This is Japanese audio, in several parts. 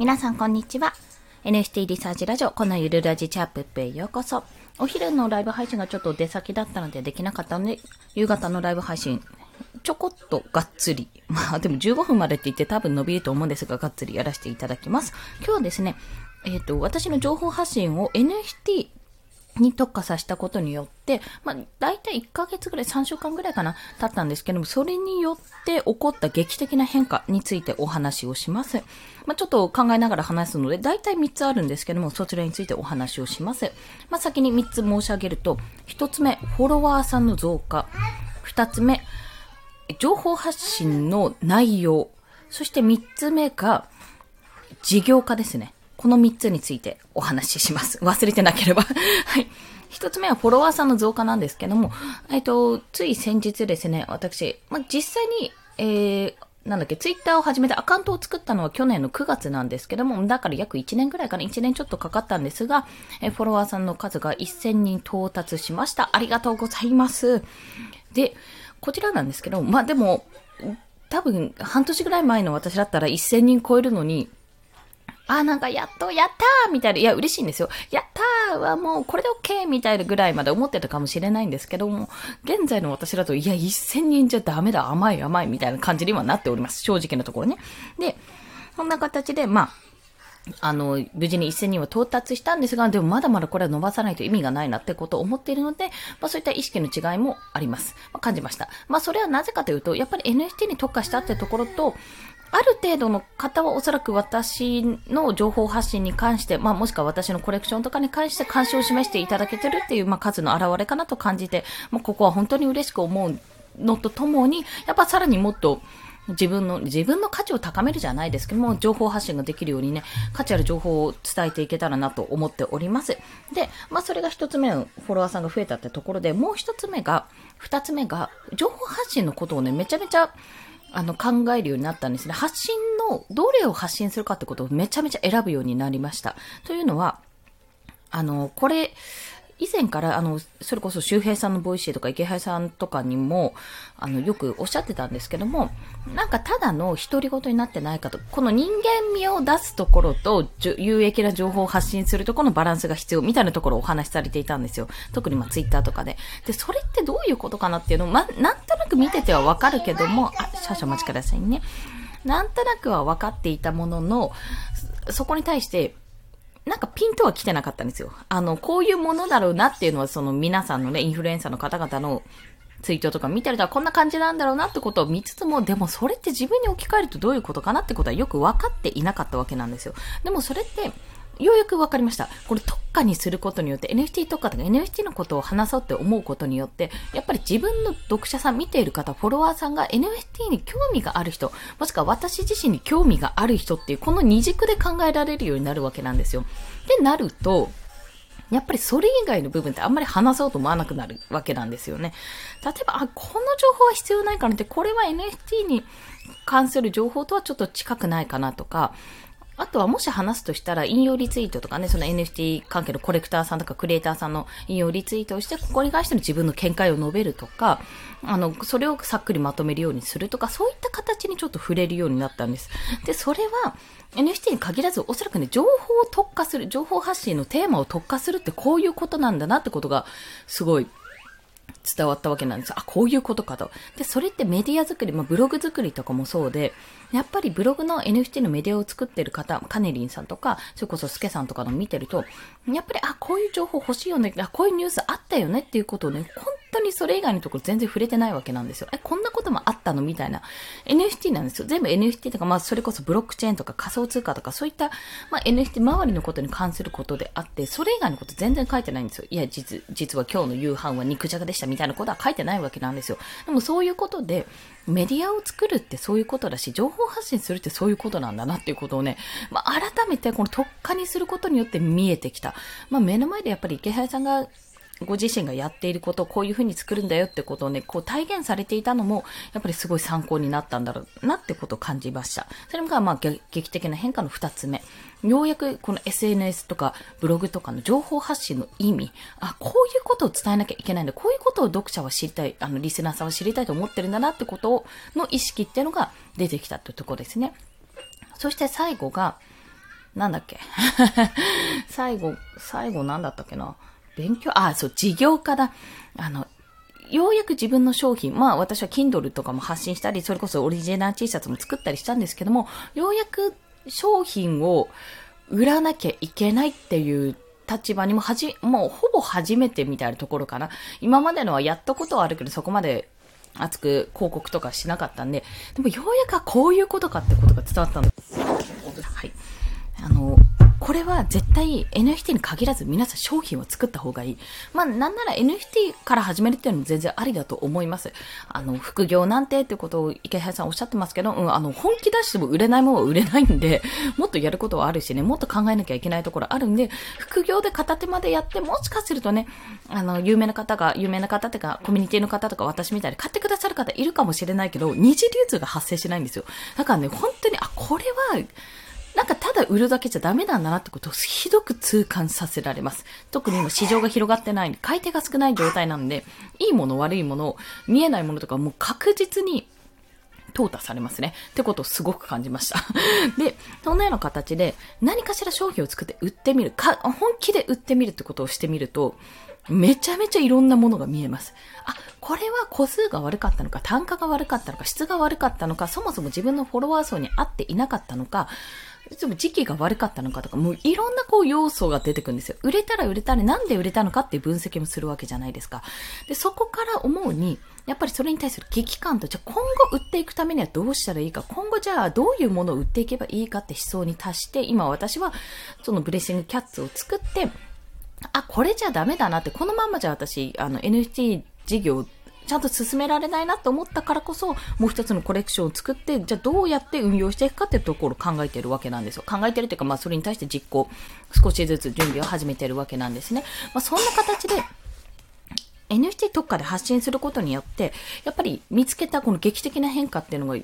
皆さんこんにちは。NFT リサーチラジオ、このゆるラジチャップップへようこそ。お昼のライブ配信がちょっと出先だったのでできなかったので、夕方のライブ配信、ちょこっとがっつり。まあでも15分までって言って多分伸びると思うんですが、がっつりやらせていただきます。今日はですね、えっ、ー、と、私の情報発信を NFT に特化させたことによって、まあ、大体1ヶ月ぐらい、3週間ぐらいかな、経ったんですけども、それによって起こった劇的な変化についてお話をします。まあ、ちょっと考えながら話すので、大体3つあるんですけども、そちらについてお話をします。まあ、先に3つ申し上げると、1つ目、フォロワーさんの増加。2つ目、情報発信の内容。そして3つ目が、事業化ですね。この3つについてお話しします。忘れてなければ。はい。一つ目はフォロワーさんの増加なんですけども、えっと、つい先日ですね、私、まあ、実際に、えー、なんだっけ、ツイッターを始めてアカウントを作ったのは去年の9月なんですけども、だから約1年ぐらいかな、1年ちょっとかかったんですが、えフォロワーさんの数が1000人到達しました。ありがとうございます。で、こちらなんですけど、まあでも、多分半年ぐらい前の私だったら1000人超えるのに、あ、なんかやっと、やったーみたいな、いや、嬉しいんですよ。やったーはもうこれで OK! みたいなぐらいまで思ってたかもしれないんですけども、現在の私だと、いや、1000人じゃダメだ、甘い甘いみたいな感じにはなっております。正直なところね。で、こんな形で、まあ、あの、無事に1000人は到達したんですが、でもまだまだこれは伸ばさないと意味がないなってことを思っているので、まあそういった意識の違いもあります。まあ、感じました。まあそれはなぜかというと、やっぱり NFT に特化したってところと、ある程度の方はおそらく私の情報発信に関して、まあもしくは私のコレクションとかに関して関心を示していただけてるっていう、まあ数の表れかなと感じて、まあここは本当に嬉しく思うのとともに、やっぱさらにもっと、自分の、自分の価値を高めるじゃないですけども、情報発信ができるようにね、価値ある情報を伝えていけたらなと思っております。で、まあそれが一つ目のフォロワーさんが増えたってところで、もう一つ目が、二つ目が、情報発信のことをね、めちゃめちゃ、あの、考えるようになったんですね。発信の、どれを発信するかってことをめちゃめちゃ選ぶようになりました。というのは、あの、これ、以前から、あの、それこそ周平さんの Voicy とかイケハヤさんとかにも、あの、よくおっしゃってたんですけども、なんかただの独り言になってないかと、この人間味を出すところと、有益な情報を発信するところのバランスが必要みたいなところをお話しされていたんですよ。特にまあツイッターとかで。で、それってどういうことかなっていうのを、ま、なんとなく見ててはわかるけども、あ、少々お待ちくださいね。なんとなくは分かっていたものの、そこに対して、なんかピンとは来てなかったんですよ。あの、こういうものだろうなっていうのは、その皆さんのね、インフルエンサーの方々のツイートとか見てるとこんな感じなんだろうなってことを見つつも、でもそれって自分に置き換えるとどういうことかなってことはよく分かっていなかったわけなんですよ。でもそれって、ようやく分かりました。これ特化にすることによって、NFT 特化とか NFT のことを話そうって思うことによって、やっぱり自分の読者さん、見ている方、フォロワーさんが NFT に興味がある人、もしくは私自身に興味がある人っていう、この二軸で考えられるようになるわけなんですよ。ってなると、やっぱりそれ以外の部分ってあんまり話そうと思わなくなるわけなんですよね。例えば、あ、この情報は必要ないかなって、これは NFT に関する情報とはちょっと近くないかなとか、あとはもし話すとしたら、引用リツイートとかね、その NFT 関係のコレクターさんとかクリエイターさんの引用リツイートをして、ここに関しての自分の見解を述べるとか、あの、それをさっくりまとめるようにするとか、そういった形にちょっと触れるようになったんです。で、それは、NFT に限らず、おそらくね、情報を特化する、情報発信のテーマを特化するってこういうことなんだなってことが、すごい伝わったわけなんです。あ、こういうことかと。で、それってメディア作り、まあ、ブログ作りとかもそうで、やっぱりブログの NFT のメディアを作ってる方、カネリンさんとか、それこそスケさんとかの見てると、やっぱり、あ、こういう情報欲しいよね、あ、こういうニュースあったよねっていうことをね、本当にそれ以外のところ全然触れてないわけなんですよ。え、こんなこともあったの？みたいな。NFT なんですよ。全部 NFT とか、まあ、それこそブロックチェーンとか仮想通貨とか、そういった、まあ、NFT 周りのことに関することであって、それ以外のこと全然書いてないんですよ。いや、実、実は今日の夕飯は肉じゃがでしたみたいなことは書いてないわけなんですよ。でもそういうことで、メディアを作るってそういうことだし、情報発信するってそういうことなんだなっていうことをね、まあ、改めてこの特化にすることによって見えてきた。まあ、目の前でやっぱり池原さんがご自身がやっていることをこういうふうに作るんだよってことをね、こう体現されていたのも、やっぱりすごい参考になったんだろうなってことを感じました。それがまあ劇的な変化の二つ目。ようやくこの SNS とかブログとかの情報発信の意味、あ、こういうことを伝えなきゃいけないんだ。こういうことを読者は知りたい、あの、リスナーさんは知りたいと思ってるんだなってことを、の意識っていうのが出てきたってところですね。そして最後が、なんだっけ 最後、最後なんだったっけな勉強、あ、そう、事業家だ。あの、ようやく自分の商品、まあ私は Kindle とかも発信したり、それこそオリジナル T シャツも作ったりしたんですけども、ようやく商品を売らなきゃいけないっていう立場にもはじ、もうほぼ初めてみたいなところかな。今までのはやったことはあるけど、そこまで熱く広告とかしなかったんで、でもようやくこういうことかってことが伝わったんです。はい。あの、これは絶対 NFT に限らず皆さん商品を作った方がいい。まあなんなら NFT から始めるっていうのも全然ありだと思います。あの、副業なんてってことを池原さんおっしゃってますけど、うん、あの、本気出しても売れないものは売れないんで、もっとやることはあるしね、もっと考えなきゃいけないところあるんで、副業で片手までやって、もしかするとね、あの、有名な方が、有名な方っていうか、コミュニティの方とか私みたいに買ってくださる方いるかもしれないけど、二次流通が発生しないんですよ。だからね、本当に、あ、これは、なんかただ売るだけじゃダメなんだなってことをひどく痛感させられます。特に今市場が広がってない、買い手が少ない状態なんで、いいもの悪いもの、見えないものとかもう確実に淘汰されますね。ってことをすごく感じました。で、そんなような形で何かしら商品を作って売ってみるか、本気で売ってみるってことをしてみると、めちゃめちゃいろんなものが見えます。あ、これは個数が悪かったのか、単価が悪かったのか、質が悪かったのか、そもそも自分のフォロワー層に合っていなかったのか、いつも時期が悪かったのかとか、もういろんなこう要素が出てくるんですよ。売れたら売れたらなんで売れたのかっていう分析もするわけじゃないですか。で、そこから思うに、やっぱりそれに対する危機感と、じゃあ今後売っていくためにはどうしたらいいか、今後じゃあどういうものを売っていけばいいかって思想に達して、今私はそのブレッシングキャッツを作って、あ、これじゃダメだなって、このままじゃ私、あの NFT 事業ちゃんと進められないなと思ったからこそ、もう一つのコレクションを作って、じゃあどうやって運用していくかっていうところを考えてるわけなんですよ。考えてるっていうか、まあそれに対して実行、少しずつ準備を始めてるわけなんですね。まあそんな形で、NFT 特化で発信することによって、やっぱり見つけたこの劇的な変化っていうのが、や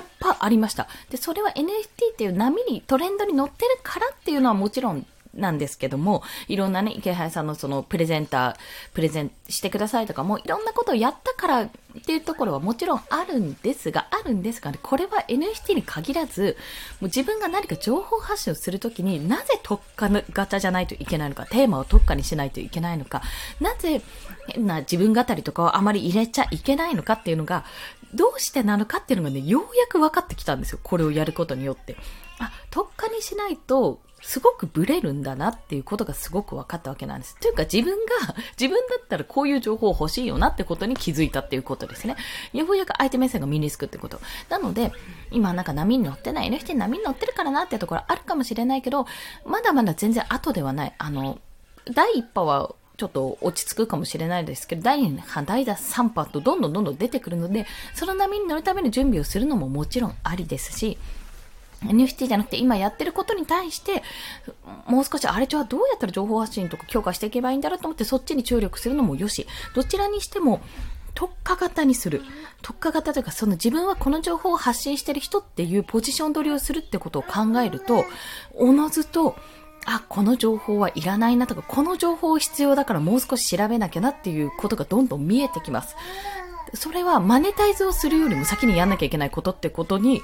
っぱありました。で、それは NFT っていう波に、トレンドに乗ってるからっていうのはもちろんなんですけども、いろんなね、池原さんのそのプレゼンター、プレゼンしてくださいとかも、いろんなことをやったからっていうところはもちろんあるんですが、あるんですが、ね、これは NFT に限らず、もう自分が何か情報発信をするときになぜ特化型じゃないといけないのか、テーマを特化にしないといけないのか、なぜ変な自分語りとかをあまり入れちゃいけないのかっていうのが、どうしてなのかっていうのがね、ようやく分かってきたんですよ。これをやることによって。あ、特化にしないと、すごくブレるんだなっていうことがすごく分かったわけなんです。というか自分が、自分だったらこういう情報欲しいよなってことに気づいたっていうことですね。ようやく相手目線が身につくってこと。なので、今なんか波に乗ってない NFT 波に乗ってるからなっていうところあるかもしれないけど、まだまだ全然後ではない。あの、第一波はちょっと落ち着くかもしれないですけど、第2波、第3波とどんどんどんどん出てくるので、その波に乗るための準備をするのももちろんありですし、NFT じゃなくて今やってることに対して、もう少しあれじゃあどうやったら情報発信とか強化していけばいいんだろうと思ってそっちに注力するのもよし、どちらにしても特化型にする。特化型というか、その自分はこの情報を発信してる人っていうポジション取りをするってことを考えると、おのずと、あ、この情報はいらないなとか、この情報必要だからもう少し調べなきゃなっていうことがどんどん見えてきます。それはマネタイズをするよりも先にやんなきゃいけないことってことに、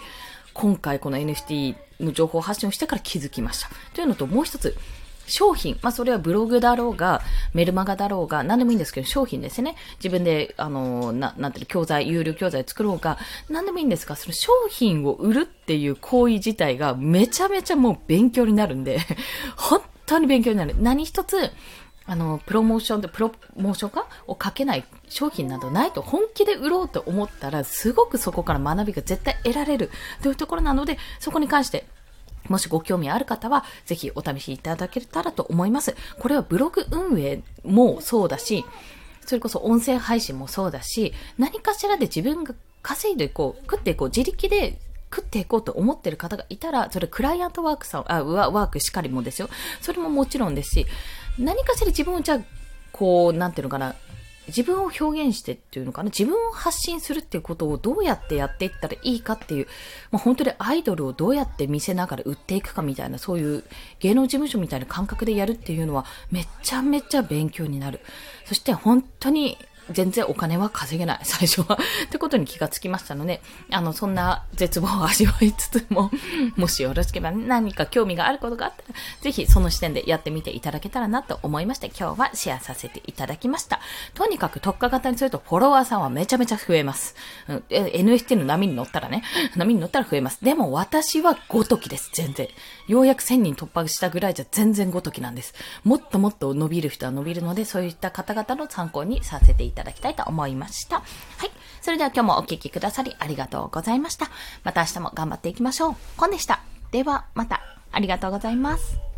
今回この NFT の情報発信をしてから気づきました。というのと、もう一つ、商品。まあ、それはブログだろうが、メルマガだろうが、何でもいいんですけど、商品ですね。自分で、あの、な、なんていうの、教材、有料教材作ろうが、何でもいいんですが、その商品を売るっていう行為自体がめちゃめちゃもう勉強になるんで、本当に勉強になる。何一つ、あの、プロモーションで、プロモーション化をかけない商品などないと本気で売ろうと思ったら、すごくそこから学びが絶対得られるというところなので、そこに関して、もしご興味ある方は、ぜひお試しいただけたらと思います。これはブログ運営もそうだし、それこそ音声配信もそうだし、何かしらで自分が稼いでいこう、食っていこう、自力で食っていこうと思ってる方がいたら、それクライアントワークさん、あ、ワークしかりもですよ。それももちろんですし、何かしら自分をじゃあ、こう、なんていうのかな、自分を表現してっていうのかな、自分を発信するっていうことをどうやってやっていったらいいかっていう、まあ、本当にアイドルをどうやって見せながら売っていくかみたいな、そういう芸能事務所みたいな感覚でやるっていうのは、めちゃめちゃ勉強になる。そして本当に全然お金は稼げない、最初は。ってことに気がつきましたので、あの、そんな絶望を味わいつつも、もしよろしければ何か興味があることがあったら、ぜひその視点でやってみていただけたらなと思いまして、今日はシェアさせていただきました。とにかく特化型にするとフォロワーさんはめちゃめちゃ増えます。うん、NFT の波に乗ったらね、波に乗ったら増えます。でも私はごときです、全然。ようやく1000人突破したぐらいじゃ全然ごときなんです。もっともっと伸びる人は伸びるので、そういった方々の参考にさせていただきますただきたいと思いました。はい。それでは今日もお聴きくださりありがとうございました。また明日も頑張っていきましょう。コンでした。では、また。ありがとうございます。